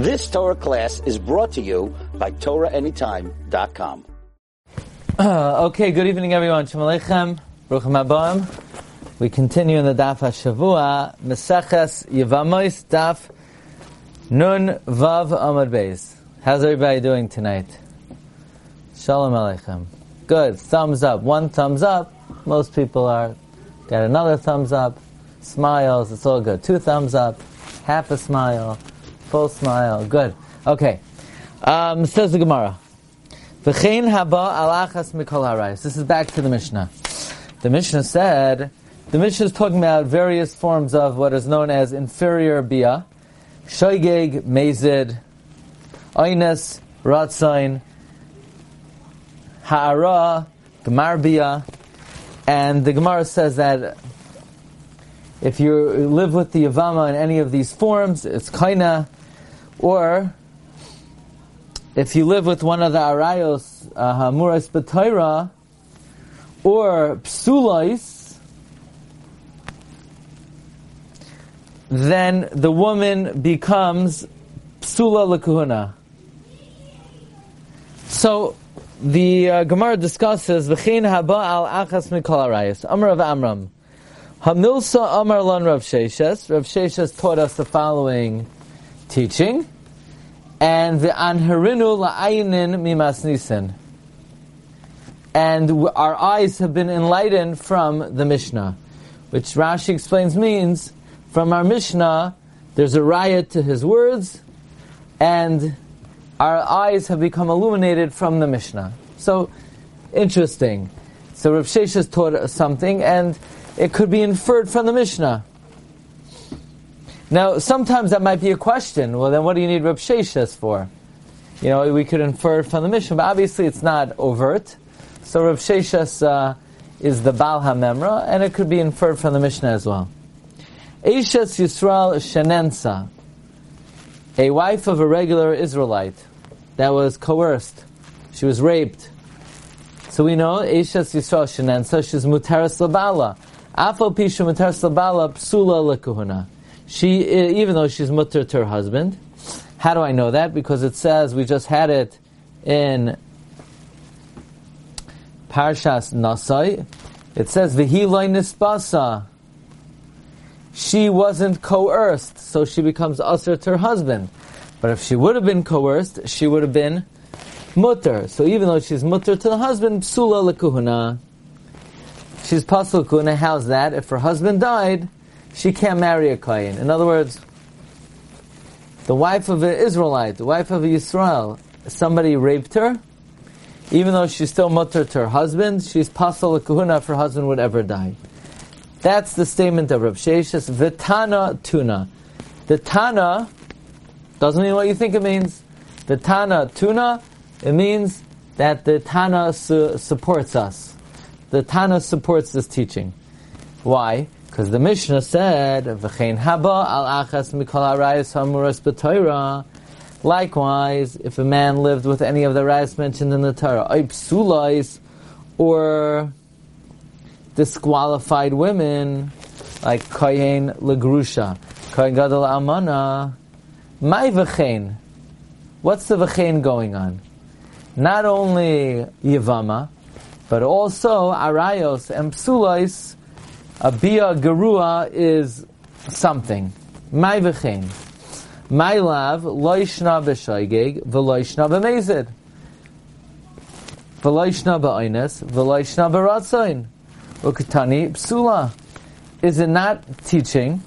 This Torah class is brought to you by TorahAnytime.com. Uh, okay, good evening everyone. Shalom Aleichem. Abam. We continue in the Daf HaShavua, Meseches Yevamos, Daf Nun Vav Amad Beis. How's everybody doing tonight? Shalom Aleichem. Good. Thumbs up. One thumbs up. Most people are. Got another thumbs up. Smiles. It's all good. Two thumbs up. Half a smile. Full smile. Good. Okay. Um, says the Gemara. V'chein haba alachas mikol harayis. This is back to the Mishnah. The Mishnah said, the Mishnah is talking about various forms of what is known as inferior bia, shoigeg, mezid, oines, ratzain, ha'ara, gemar bia, and the Gemara says that if you live with the Yavama in any of these forms, it's kaina, or if you live with one of the arayos, uh, hamuras b'toira, or psulais, then the woman becomes psula lekuhuna. So the uh, Gemara discusses v'chein haba al achas mikol arayos. Amar of Amram. Hamilsa Amar Lan Rav Sheshes. Rav Sheshes taught us the following teaching and the anharinu la'ayinin mimas nisan. And our eyes have been enlightened from the Mishnah, which Rashi explains means from our Mishnah there's a riot to his words, and our eyes have become illuminated from the Mishnah. So interesting. So Rav Sheshes taught us something, and it could be inferred from the Mishnah. Now, sometimes that might be a question. Well, then what do you need Reb Sheshes for? You know, we could infer from the Mishnah, but obviously it's not overt. So Reb Sheshes uh, is the Baal HaMemra, and it could be inferred from the Mishnah as well. Eishes Yisrael Shenensa, a wife of a regular Israelite that was coerced. She was raped. So we know Eishes Yisrael Shenensa, she's Muteres Labala. Afal Pisha Muteres Labala Psula Lekuhuna she, even though she's mutter to her husband. How do I know that? Because it says, we just had it in Parshas Nasai. It says, V'hiloi nispasa. She wasn't coerced, so she becomes usher to her husband. But if she would have been coerced, she would have been mutter. So even though she's mutter to the husband, psula lekuhuna. She's pasul kuna. How's that? If her husband died, she can't marry a Kayin. In other words, the wife of an Israelite, the wife of Israel, somebody raped her, even though she's still mutter to her husband, she's pasul a kahuna if her husband would ever die. That's the statement of Rav Sheshes, Vitana Tuna. The Tana doesn't mean what you think it means. The Tana Tuna, it means that the Tana su- supports us. The Tana supports this teaching. Why? Because the Mishnah said, "V'chein haba al achas mikol arayis hamuras b'Torah." Likewise, if a man lived with any of the rayas mentioned in the Torah, psulais, or disqualified women, like kohen legrusha, kohen gadol amana, my v'chein. What's the v'chein going on? Not only yivama, but also arayos and psulais a bia gerua is something. My v'chein. My lav loishna b'shoigeg v'loishna b'mezid. V'loishna b'oines v'loishna b'ratzain. Ukatani psula. Is it not teaching?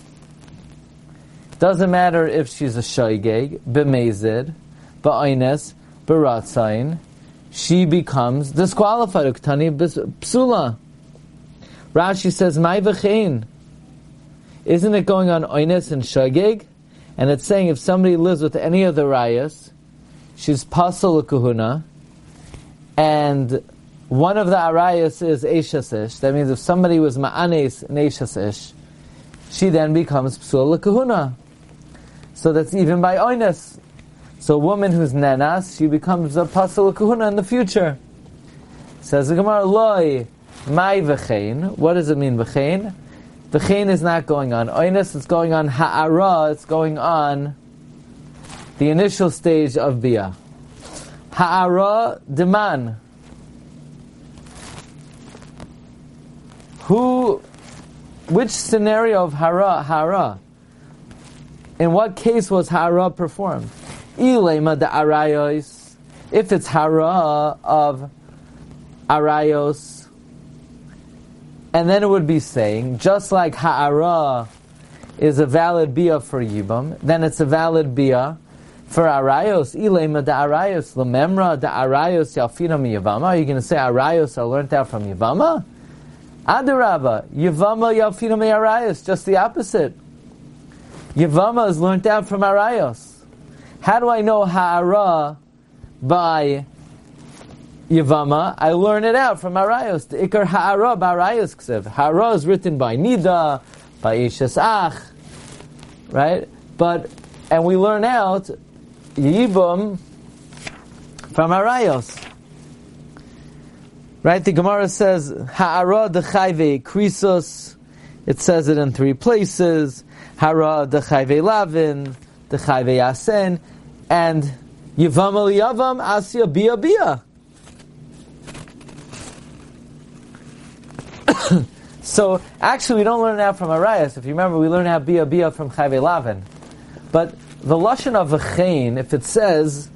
Doesn't matter if she's a shoigeg, b'mezid, b'oines, b'ratzain. She becomes disqualified. Uktani psula. Rashi says, "My v'chein." Isn't it going on oines and shagig? And it's saying if somebody lives with any of the rayas, she's pasal kuhuna, and one of the arayas is eshasish. That means if somebody was ma'anes and eshasish, she then becomes psul kahuna. So that's even by oines. So a woman who's nenas, she becomes a pasal kahuna in the future. Says the Gemara, loy my v'chein. What does it mean v'chein? V'chein is not going on oinus. It's going on ha'ara. It's going on the initial stage of Bia. Ha'ara deman. Who, which scenario of hara, hara? In what case was hara performed? Ilema de arayos. If it's hara of arayos, and then it would be saying, just like ha'ara is a valid bia for yibam, then it's a valid bia for arayos. Ilema de arayos, lememra de arayos yalfina mi yavama. Are you going to say arayos I learned that from yavama? Adaraba, Yavama Yalfina me Arayos, just the opposite. Yavama is learned out from Arayos. How do I know Ha'ara by Yavama? I learn it out from Arayos. The Ikar Ha'ara by Arayos Ksev. Ha'ara is written by Nida, by Ishas Ach, right? But, and we learn out Yibam from Arayos. Right? The Gemara says, Ha'ara dechayve krisos. It says it in three places. Ha'ara dechayve lavin, dechayve yasen, and Yivam yavam asya bia bia. So, actually, we don't learn that from Arias. If you remember, we learn how bia bia from chayve lavin. But the lashon of v'chein, if it says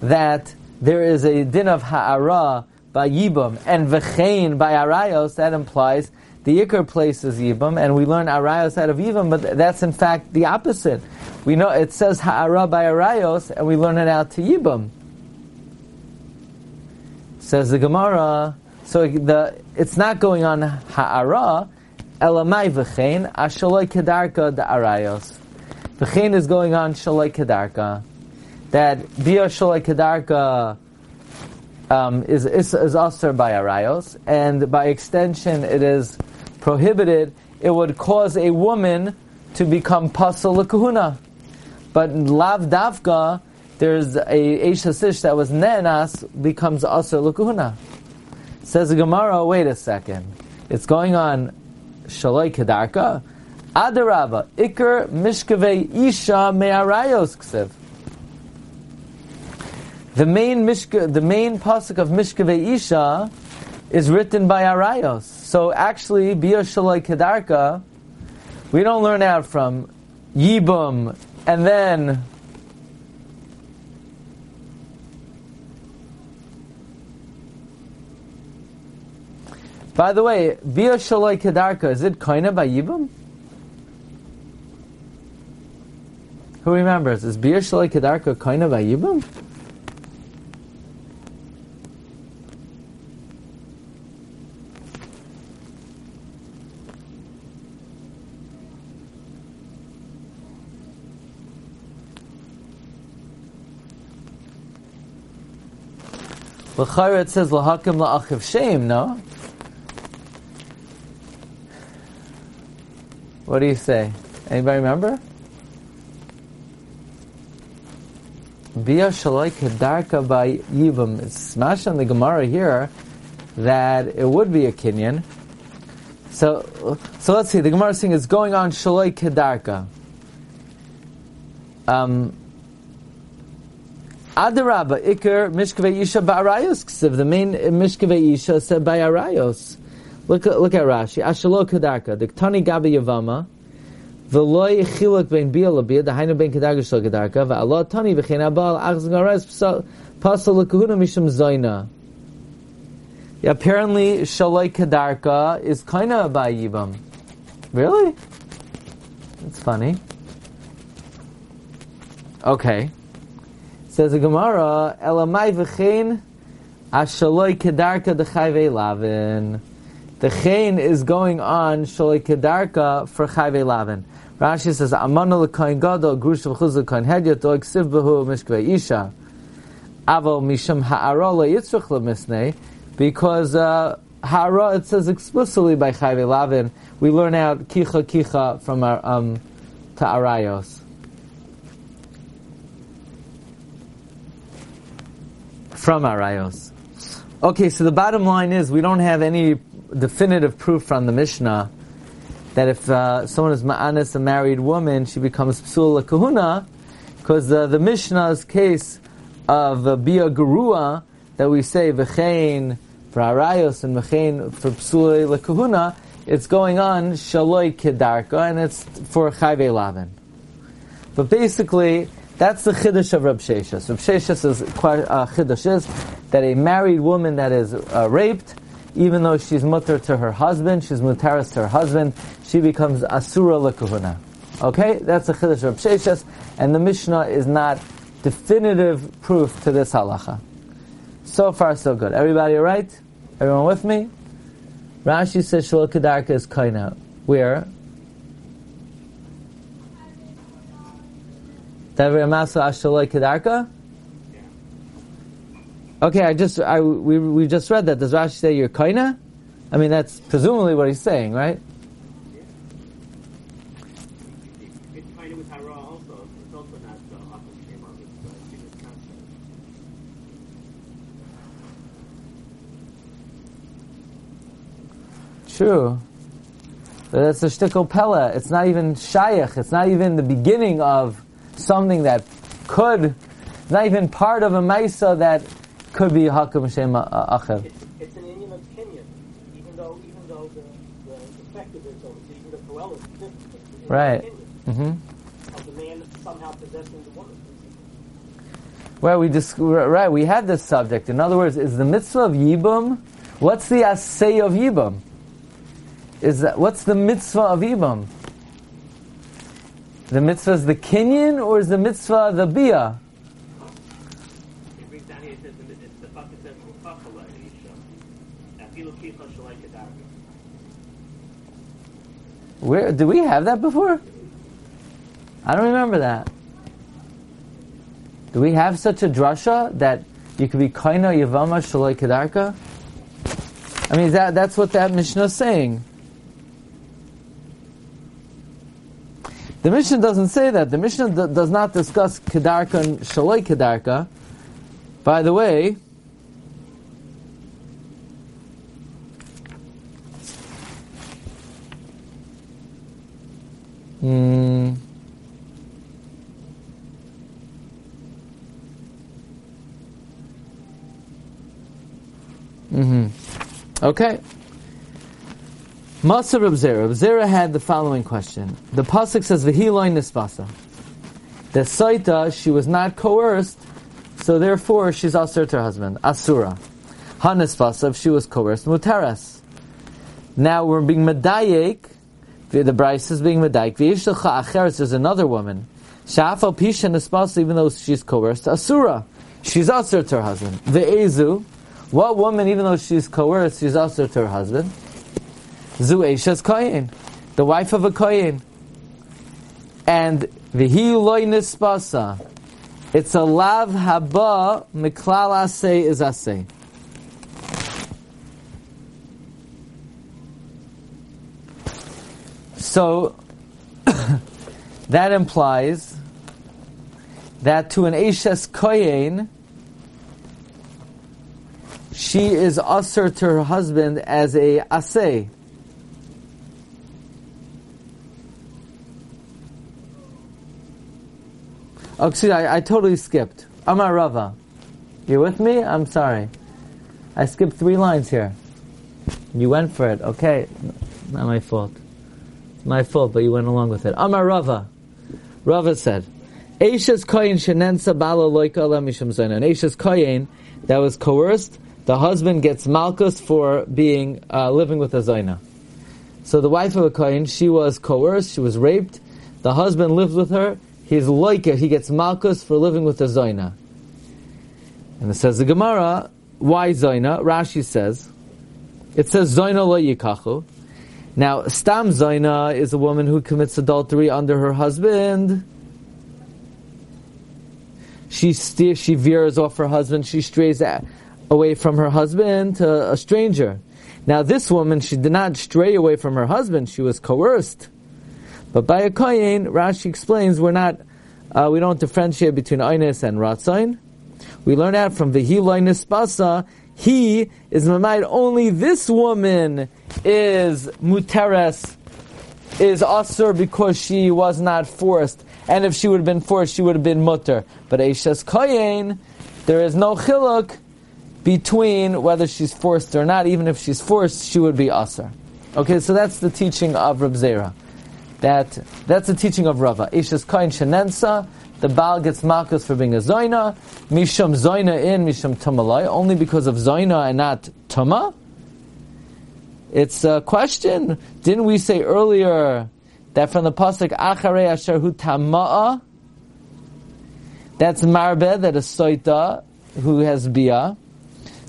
that there is a din of ha'ara by Yibam and V'chein by Arayos, that implies the Iker place is Yibam, and we learn Arayos out of Yibam, but that's in fact the opposite. We know it says Ha'ara by Arayos, and we learn it out to Yibam. Says the Gemara, so the it's not going on Ha'ara, Elamai V'chein, Ashaloi Kedarka da Arayos. V'chein is going on Shaloi Kedarka. That Bia Shaloi Kedarka um, is, is, is usher by arayos, and by extension it is prohibited, it would cause a woman to become pasal kahuna. But lav davka, there's a Eish that was nenas, becomes usher l'kahuna. Says the Gemara, wait a second. It's going on shaloi kedarka. Adarava, ikr mishkave isha me'arayos ksiv. The main mishka, the main pasuk of Mishkave Isha is written by Arayos. So actually, Bia Shaloi Kedarka, we don't learn out from Yibum and then By the way, Bia Shaloi Kedarka, is it Koina by Who remembers? Is Bia Shaloi Kedarka Koina by Yibum? L'chayra it says lahakim la'achiv shame, no? What do you say? Anybody remember? Bia shaloi by yivam. It's smashed on the Gemara here that it would be a Kenyan. So, so let's see. The Gemara thing is going on shaloi kedarka. Um, Adarabba, Iker, Mishkave Ba'arayos Ksiv. The main Mishkave Isha said by Arayos. Look, look at Rashi. Ashalo Kadarka. The Ktani Gabi Yavama. V'loy chiluk ben bia labia, the hainu ben kedarka shal kedarka, v'allah tani v'chein abal, achz gares, pasal lekahuna mishum zoina. Apparently, shalai kedarka is kinda by yibam. Really? That's funny. Okay. Says the Gemara, Elamai v'chein ashaloi kedarka dechayve lavin. The chain is going on shaloi kedarka for chayve lavin. Rashi says, Amana l'koin gadol grush v'chuz l'koin hedyot do eksiv b'hu mishkve isha. Aval misham ha'ara yitzrach l'misnei because uh, ha'ara it says explicitly by chayve lavin. We learn out kicha kicha from our um, to arayos. from Arayos. Okay, so the bottom line is we don't have any definitive proof from the Mishnah that if uh, someone is ma'anis, a married woman, she becomes psula kahuna, Because uh, the Mishnah's case of uh, Bia that we say V'chein for Arayos and V'chein for Psulei Lekahuna, it's going on Shaloi Kedarka, and it's for Chayve Lavin. But basically, that's the chiddush of Rab Sheshas. Rab Sheshas is uh, chiddush is that a married woman that is uh, raped, even though she's mutter to her husband, she's mutaris to her husband, she becomes asura lekuhuna. Okay, that's the chiddush of Rab Sheshas, and the Mishnah is not definitive proof to this halacha. So far, so good. Everybody, right? Everyone with me? Rashi says Shalom Kedarka is kaina. Where? Kedarka? Okay, I just I we we just read that. Does Rashi say you're kaina? I mean, that's presumably what he's saying, right? True. But that's a shtickle pella. It's not even shayach. It's not even the beginning of something that could, not even part of a maisa that could be a hakum shem acher. It's, an Indian opinion, even though even though the, the effect of it, so even the Coel is different. Right. Mm-hmm. Of the man somehow possessing the woman. Well, we just right. We had this subject. In other words, is the mitzvah of yibum? What's the assay of yibum? Is that what's the mitzvah of yibum? The mitzvah is the kinyan, or is the mitzvah the bia? Where do we have that before? I don't remember that. Do we have such a drasha that you could be kaina yavama shaloi kedarka? I mean, that that's what that Mishnah is saying. The Mishnah doesn't say that. The Mishnah d- does not discuss Kedarka and Shaloi Kedarka. By the way, Okay. Masa Reb Zera. Zera had the following question. The pasuk says v'hiloi nispasa. The saita she was not coerced, so therefore she's asur to her husband. Asura. Hanispasa if she was coerced, mutaras. Now we're being medayek. The Bryce is being medayek. V'yishalcha acheres. There's another woman. Shafal pisha nispasa even though she's coerced. Asura. She's asur to her husband. Ve'ezu. What woman, even though she's coerced, she's also to her husband? Zu Eisha's Koyin, the wife of a Koyin. And Vihi loy nispasa. It's a lav haba miklal asay is asay. So that implies that to an Eishes Koyin, she is usher to her husband as a asay. Oh, me, I, I totally skipped. Amar Rava. You with me? I'm sorry. I skipped three lines here. You went for it. Okay. Not my fault. My fault, but you went along with it. Amar Rava. Said, Eishes koyin shenensa bala loika mishum zaina. An Eishes koyin that was coerced, the husband gets malchus for being, uh, living with a zaina. So the wife of a kohen, she was coerced, she was raped, the husband lives with her, he's loika, he gets malchus for living with a zoina. And it says the Gemara, why zoina? Rashi says, it says zoina lo yikachu. Now, stam zoina is a woman who commits adultery under her husband. She steers, she veers off her husband, she strays away from her husband to a stranger. Now, this woman, she did not stray away from her husband, she was coerced. But by a koyin, Rashi explains we're not, uh, we don't differentiate between Einis and Ratzain. We learn that from the Hiloinis Basa, he is Mamait, only this woman is Muteres is asur because she was not forced, and if she would have been forced, she would have been mutter. But Eishes Kayin, there is no chiluk between whether she's forced or not. Even if she's forced, she would be asur. Okay, so that's the teaching of Reb Zera. That that's the teaching of Rava. Eishes Kayin Shenensa. The Baal gets malchus for being a Zoina. Misham Zoina in, Misham Tumalai. Only because of Zoina and not Tuma. It's a question. Didn't we say earlier that from the pasuk Acharei Asher Hu Tama'a? That's Marbe, that is Soita, who has Bia.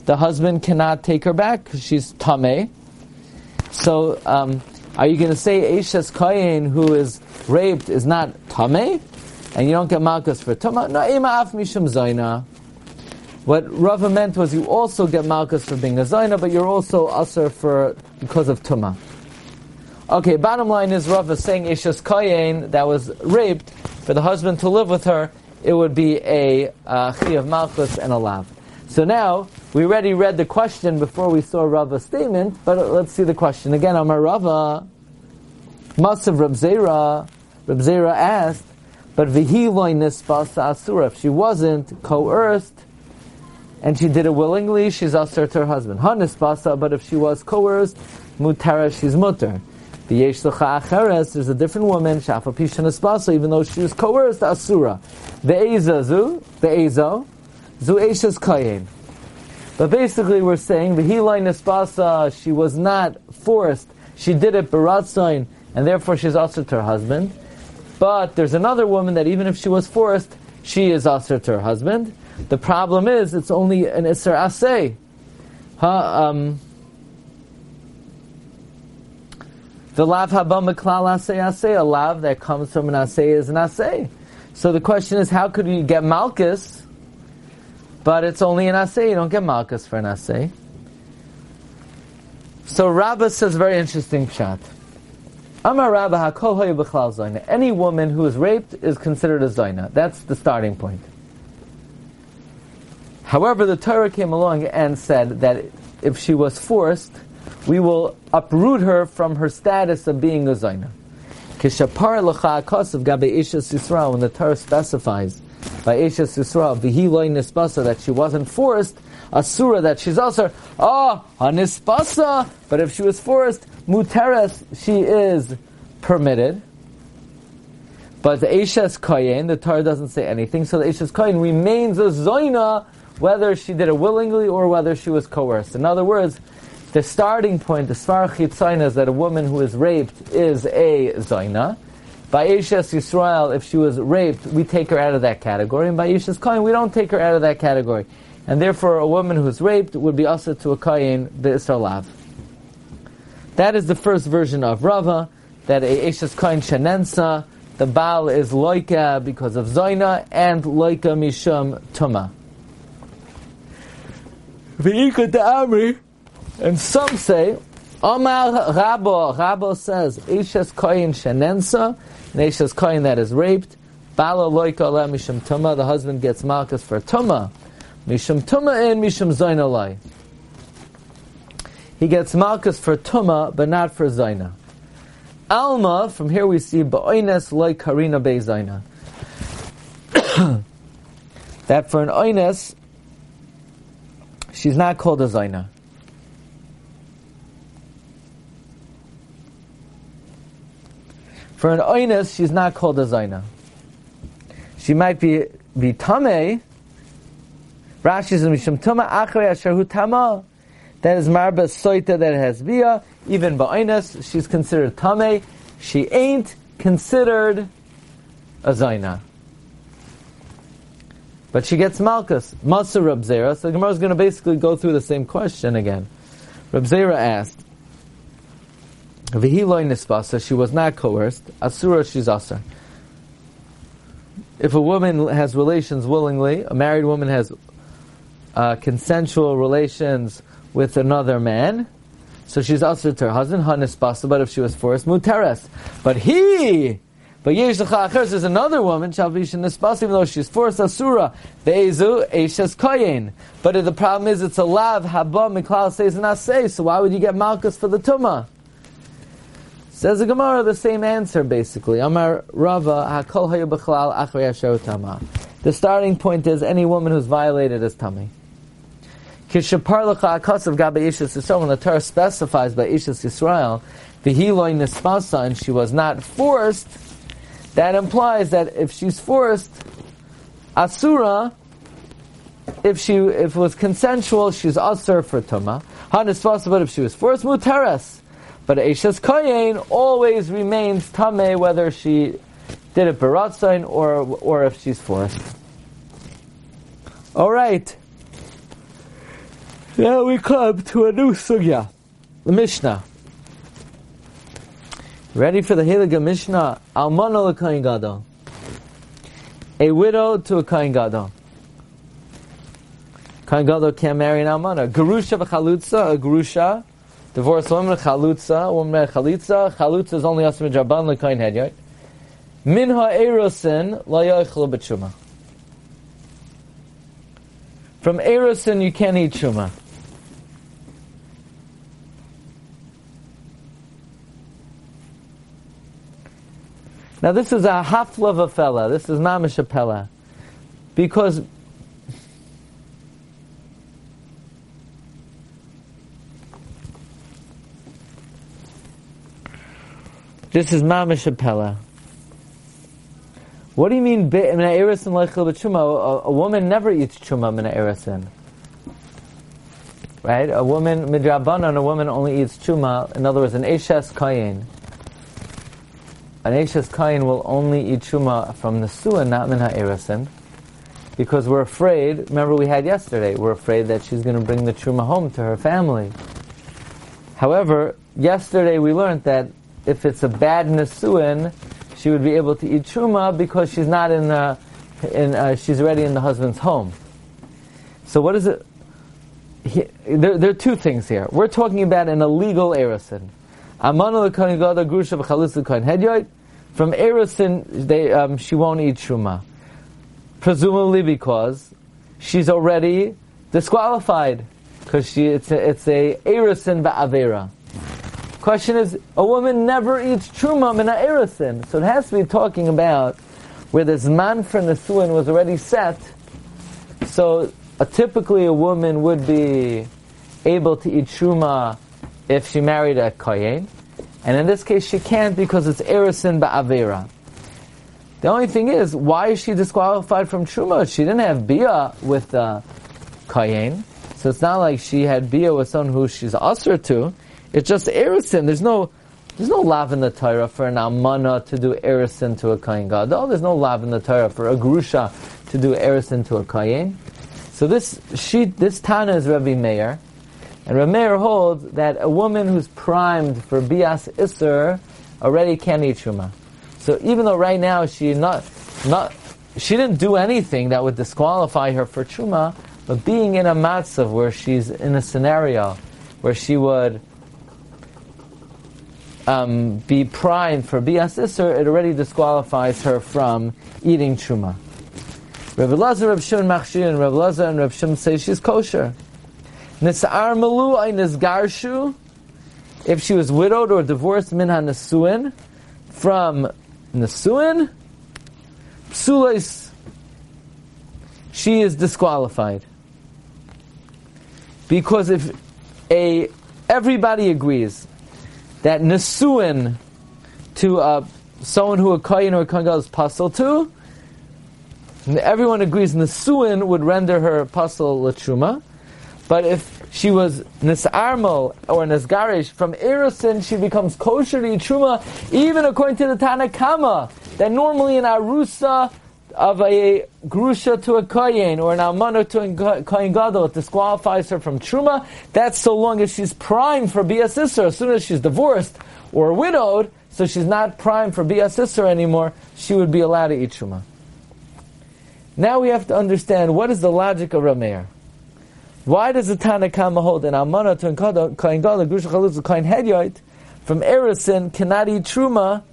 The husband cannot take her back because she's Tame. So, um, are you going to say Eishes Kayin, who is raped, is not Tame? And you don't get Malkus for Tama? No, Ima Af Mishum Zaina. What Rava meant was you also get Malkus for being a Zaina, but you're also Asr for, because of Tuma. Okay, bottom line is Rava saying Ishas Kayin that was raped, for the husband to live with her, it would be a uh, of Malchus and a Lav. So now, we already read the question before we saw Rava's statement, but let's see the question again. Amar Rava, Masav Rab Zera, Rab Zera asked, but Vihi Nispas Asura, if she wasn't coerced, and she did it willingly, she's asur to her husband. Hanisbasa, but if she was coerced, mutara, she's mutter. There's a different woman, shafa pisha nisbasa, even though she was coerced, asura. The Ve'eza zu, ve'ezo, zu eshes kayin. But basically we're saying, v'hilai nisbasa, she was not forced, she did it baratzain, and therefore she's asur to her husband. But there's another woman that even if she was forced, she is asur to her husband. The problem is, it's only an Isser Aseh. Huh, um, the lav haba meklal asay asay, a lav that comes from an asay is an asay. So the question is, how could we get malchus, but it's only an asay, you don't get malchus for an asay. So Rabbah says very interesting chat. Amar Rabbah hakol hoya Any woman who is raped is considered a zaina. That's the starting point. However, the Torah came along and said that if she was forced, we will uproot her from her status of being a Zaina. Kishapar l'cha akasav gabe Ishas Yisrael, when the Torah specifies by Ishas Yisrael, vihi loy nispasa, that she wasn't forced, asura, that she's also, ah, oh, nispasa, but if she was forced, muteres, she is permitted. But the Ishas Kayin, the Torah doesn't say anything, so the Ishas Kayin remains a Zoina whether she did it willingly or whether she was coerced. In other words, the starting point, the Svar Chitzaina, is that a woman who is raped is a Zaina. By Ishes Yisrael, if she was raped, we take her out of that category. And by Ishes Kain, we don't take her out of that category. And therefore, a woman who's raped would be also to a Kain, the Israelav. That is the first version of Rava, that a Ishes Kain Shanensa, the Baal is Loika because of Zaina, and Loika Mishum Tumah. V'ika Amri, and some say, Omar Rabo, Rabo says, Ishes Koyin Shenensa, and Ishes Koyin that is raped, Bala Loika Ala Mishum Tuma, the husband gets Malchus for Tuma, Mishum Tuma and Mishum Zainalai. He gets Malchus for Tuma, but not for Zaina. Alma, from here we see Ba'oines like Karina Be Zaina. that for an Oines, she's not called a Zaina. For an Oinus, she's not called a Zaina. She might be, be Tameh. Rashi says, Mishum Tuma Achrei Asher Tama. That is Marba Soita that has Bia. Even Ba'oinus, she's considered Tameh. She ain't considered a Zaina. But she gets Malchus, Masa Rab Zera. So Gemara is going to basically go through the same question again. Rab Zera asked, Vihiloi Nispasa, she was not coerced. Asura, she's Asar. If a woman has relations willingly, a married woman has uh, consensual relations with another man, so she's Asur to her husband, Hanispasa, but if she was forced, Muteres. But he but Yesh Acheres is another woman, Shalvish Nispas, even though she's forced Asura, Be'ezu, Eshes Koyin. But the problem is it's a lav, Haba, Miklal says not say, so why would you get Malchus for the Tumah? Says the Gemara, the same answer basically. Amar Rava Hakol Hayu Tama. The starting point is any woman who's violated is tummy. Kishapar L'cha Akasav Gabe Ishas Yisrael. When the Torah specifies by Ishas Yisrael, the Hiloi Nispasa, and she was not forced, that implies that if she's forced, Asura, if she if it was consensual, she's Asur for Tuma. Hanisvasa, but if she was forced, Muteres. But Eishes Kayin always remains Tame whether she did it Baratzain or, or if she's forced. Alright. Now we come to a new sugya. The Mishnah. Ready for the Hiliga Mishnah? Almana Kain Gadol. A widow to a Kain Gadol. Kain Gadol can't marry an Almana. Gerusha v'chalutza, a Gerusha Divorce woman, chalutza, woman chalitza. Chalutza is only asim jaban lekain hedyot. Minha erosin la yoichlu b'tshuma. From erosin you can't eat shuma. Now this is a hafla fella. This is mamish a pella. Because This is mamish apella. What do you mean? A woman never eats chuma mina erisin. Right? A woman midrabanan, a woman only eats chuma. In other words, an eshes kayin. An eshes kayin will only eat chuma from the suah, not mina erisin. Because we're afraid, remember we had yesterday, we're afraid that she's going to bring the chuma home to her family. However, yesterday we learned that if it's a bad nesuin, she would be able to eat truma because she's not in, uh, in uh, she's already in the husband's home. So what is it? He, there, there, are two things here. We're talking about an illegal erosin. From erosin, they, um, she won't eat truma. Presumably because she's already disqualified because she it's a, it's a erosin ba'avera. Question is, a woman never eats truma min erisin, so it has to be talking about where this man for nesuin was already set. So uh, typically a woman would be able to eat truma if she married a kohen, and in this case she can't because it's erisin ba'avera. The only thing is, why is she disqualified from truma? She didn't have bia with the uh, kohen, so it's not like she had bia with someone who she's usher to. It's just erisin. There's no there's no lav in the Torah for an amana to do erisin to a kain gadol. There's no lav in the Torah for a grusha to do erisin to a kain. So this sheet, this Tana is Rabbi Meir, and Rabbi Meir holds that a woman who's primed for bias iser already can't eat truma. So even though right now she not not she didn't do anything that would disqualify her for truma, but being in a matzav where she's in a scenario where she would um, be primed for bias iser, it already disqualifies her from eating truma. Rav Elazar, Rav Shimon Machshir, and Rav Elazar and Rav Shimon say she's kosher. Nisar malu if she was widowed or divorced min ha nesuin, from nesuin, psulais, she is disqualified. Because if a everybody agrees that nesuin to uh, someone who a kohen or a kohen is pasul to, everyone agrees nesuin would render her pasul latruma. But if she was nisarmo or nisgarish from erosin, she becomes kosher to truma, even according to the Tanakama, that normally in arusa of a grusha to a kohen or an almana to a kohen gadol it disqualifies her from truma. That's so long as she's primed for bias sister. As soon as she's divorced or widowed, so she's not primed for bias sister anymore, she would be allowed to eat truma. Now we have to understand what is the logic of Rameir. Why does the Tanakama hold an almana to a kohen gadol grusha chalutz kohen hedyot from erisin cannot eat truma?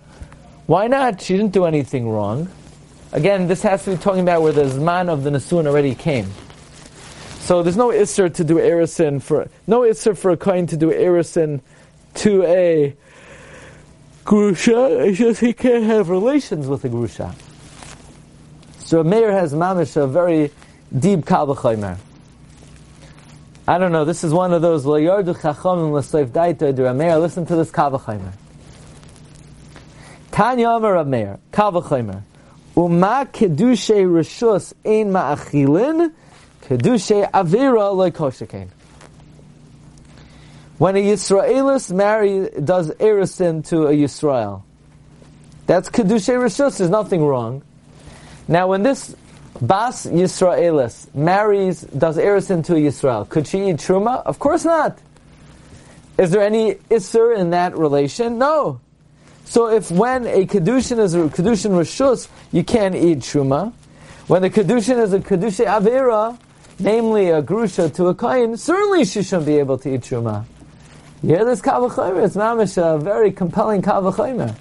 Why not? She didn't do anything wrong. Again, this has to be talking about where the Zman of the Nasun already came. So there's no Isser to do Erisin for, no Isser for a coin to do Erisin to a, grusha, it's just he can't have relations with a grusha. So a mayor has mamish a very deep kavachaymer. I don't know. This is one of those lo yardu chachamim l'seif daita du Rameir. Listen to this kavachaymer. Tanya Amar Rameir kavachaymer. Uma kedushe rishus ein ma'achilin kedushe avira loikoshakein. When a Yisraelis marry does erisin to a Yisrael, that's kedushe rishus. There's nothing wrong. Now, when this Bas Yisraelis marries, does erisin to a Yisrael, could she eat truma? Of course not. Is there any isser in that relation? No. So if when a kedushin is a kedushin rishus, you can't eat truma. When the kedushin is a kedushin avera, namely a grusha to a kain, certainly she shouldn't be able to eat truma. Yeah, this kavachomer, it's mamish a very compelling kavachomer.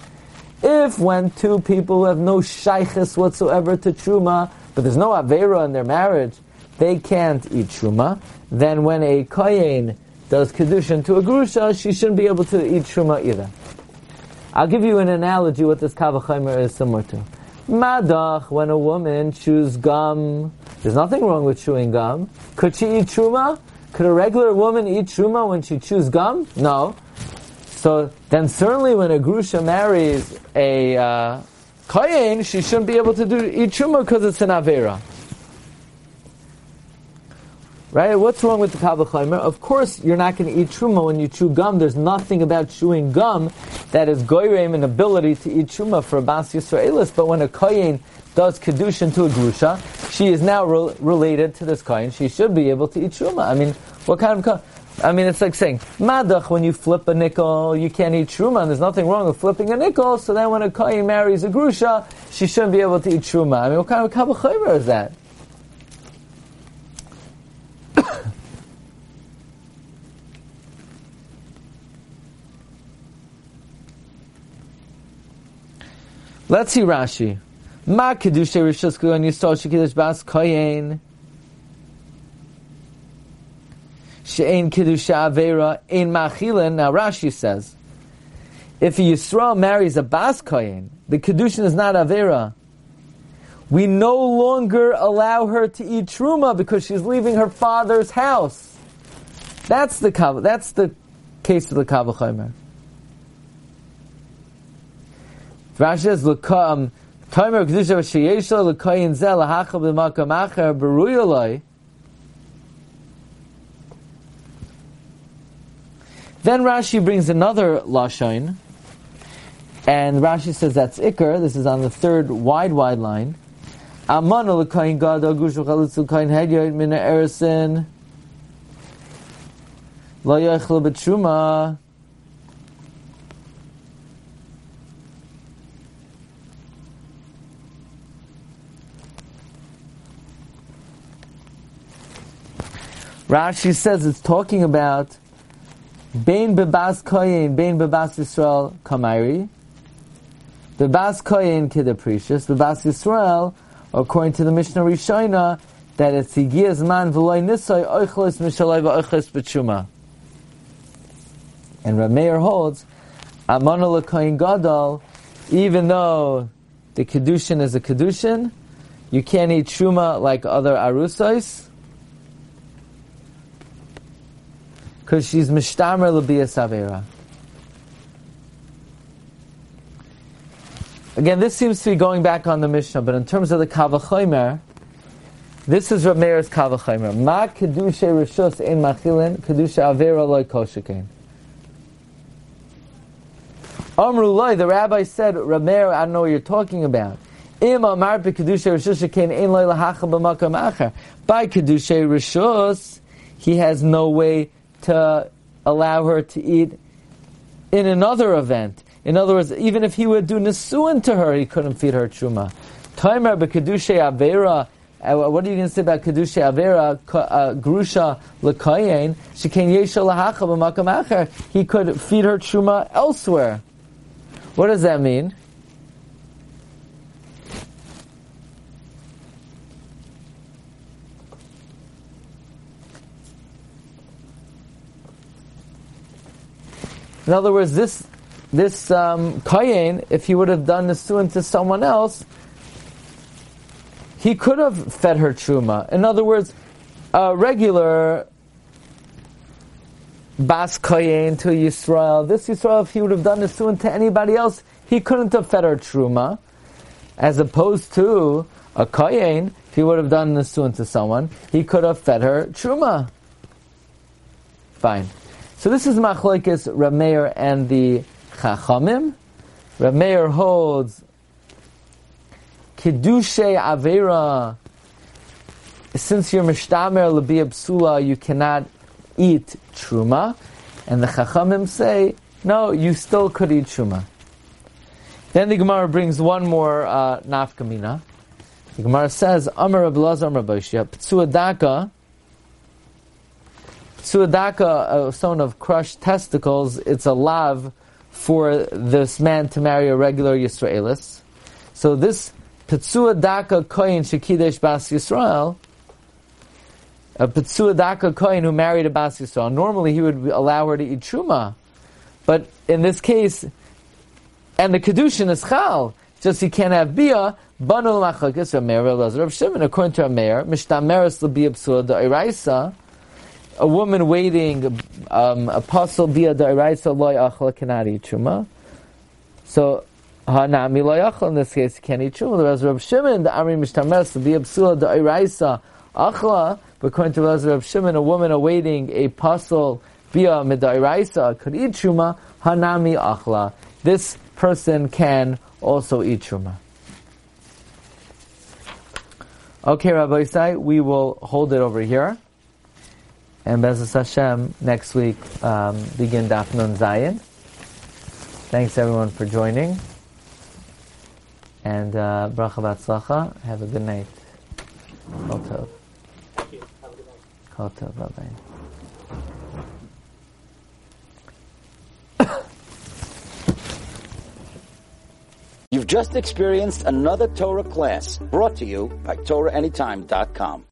If when two people who have no shaykhis whatsoever to truma, but there's no avera in their marriage, they can't eat truma, then when a kohen does kedushin to a grusha, she shouldn't be able to eat truma either. I'll give you an analogy what this kavachomer is similar to. Madach, when a woman chews gum, there's nothing wrong with chewing gum. Could she eat truma? Could a regular woman eat truma when she chews gum? No. So then certainly when a grusha marries a uh, kohen, she shouldn't be able to do eat truma because it's an avera. Right? What's wrong with the kavachaymer? Of course, you're not going to eat truma when you chew gum. There's nothing about chewing gum that is goyreim an ability to eat truma for a bas yisraelis. But when a kohen does kedushin to a grusha, she is now re- related to this kohen. She should be able to eat truma. I mean, what kind of? I mean, it's like saying, Madach, when you flip a nickel, you can't eat truma, and there's nothing wrong with flipping a nickel, so then when a kohen marries a grusha, she shouldn't be able to eat truma. I mean, what kind of kavachaymer is that? Let's see Rashi. Ma kedusha rishus kuyon yisol shekidush bas koyin. She'ein kedusha avera in machilin. Now Rashi says, if a Yisrael marries a bas koyin, the kedushin is not avera. We no longer allow her to eat truma because she's leaving her father's house. That's the That's the case of the kavachomer. Rashi says, "L'kam timer kedusha v'sheyesha l'kayin zeh l'hacha b'makam acher beruyaloi." Then Rashi brings another lashon, and Rashi says that's ikar. This is on the third wide, wide line. Amana l'kayin gada gushu chalitz l'kayin hedyoit mina erisin lo yechel b'truma. Rashi says it's talking about Bein bebas koyin, bein bebas Yisrael kamairi. The bas koyin kedeprecious, the Yisrael, according to the Mishnah Rishona, that it's higiyaz man v'loy nisoy oichlis mishaloi v'oichlis b'tshuma. And Rameir holds, amana l'koyin gadol, even though the kedushin is a kedushin, you can't eat Shuma like other arusais, because she's mishtamer l'biyas savera. Again, this seems to be going back on the Mishnah, but in terms of the Kavachomer, this is Rameir's Kavachomer. Ma kedusha rishus ein machilin, kedusha avera loy koshakein. Amru loy, the rabbi said, Rameir, I don't know what you're talking about. Im amar be kedusha rishus shekein ein loy lahacha b'makam acher. By kedusha rishus, he has no way to allow her to eat in another event. In other words, even if he would do nisuin to her, he couldn't feed her truma. Timer bekedushe avera. Uh, what are you going to say about kedushe avera? Uh, grusha lekayin. Shekain yesha lahacha b'makam acher. He could feed her truma elsewhere. What does that mean? In other words, this this um, Kayin, if he would have done Nisuin to someone else, he could have fed her Truma. In other words, a regular Bas Kayin to Yisrael, this Yisrael, if he would have done Nisuin to anybody else, he couldn't have fed her Truma. As opposed to a Kayin, if he would have done Nisuin to someone, he could have fed her Truma. Fine. So this is Machlokes Rameir and the Chachamim. Rameir holds Kiddushe Avera. Since you're Mishtamer Labi Psula, you cannot eat Truma. And the Chachamim say, no, you still could eat Truma. Then the Gemara brings one more uh, nafkamina. The Gemara says, Amar Abelazar Amar Boshia, Ptsuadaka, Ptsuadaka, a stone of crushed testicles, it's a lav for this man to marry a regular Yisraelis. So this Petsuadaka Kohen Shekidesh Bas Yisrael, a Petsuadaka Kohen who married a Bas Yisrael, normally he would allow her to eat Truma. But in this case, and the Kedushin is Chal, just he can't have Bia, Banu Machakis Rameir Elazar Shimon, according to Rameir, Mishtameres Labi Psua the Iraisa, a woman waiting, um, apostle Bia the Iraisa Loy Achla cannot eat Truma. So, Hanami Loy Achla, in this case, can't eat Truma. The of Shimon, the Amri Psua the Iraisa Achla, but according to of Shimon, a woman awaiting a apostle Bia Midairaisa could eat Truma, Hanami Achla. This person can also eat Truma. Okay, Rabbi Isai, we will hold it over here. And B'ezras Hashem, next week, um, begin Daf Nun Zayin. Thanks everyone for joining. And uh, Bracha Batzlacha. Have a good night. Kol Tov. Kol Tov. Bye-bye. You've just experienced another Torah class brought to you by TorahAnytime.com.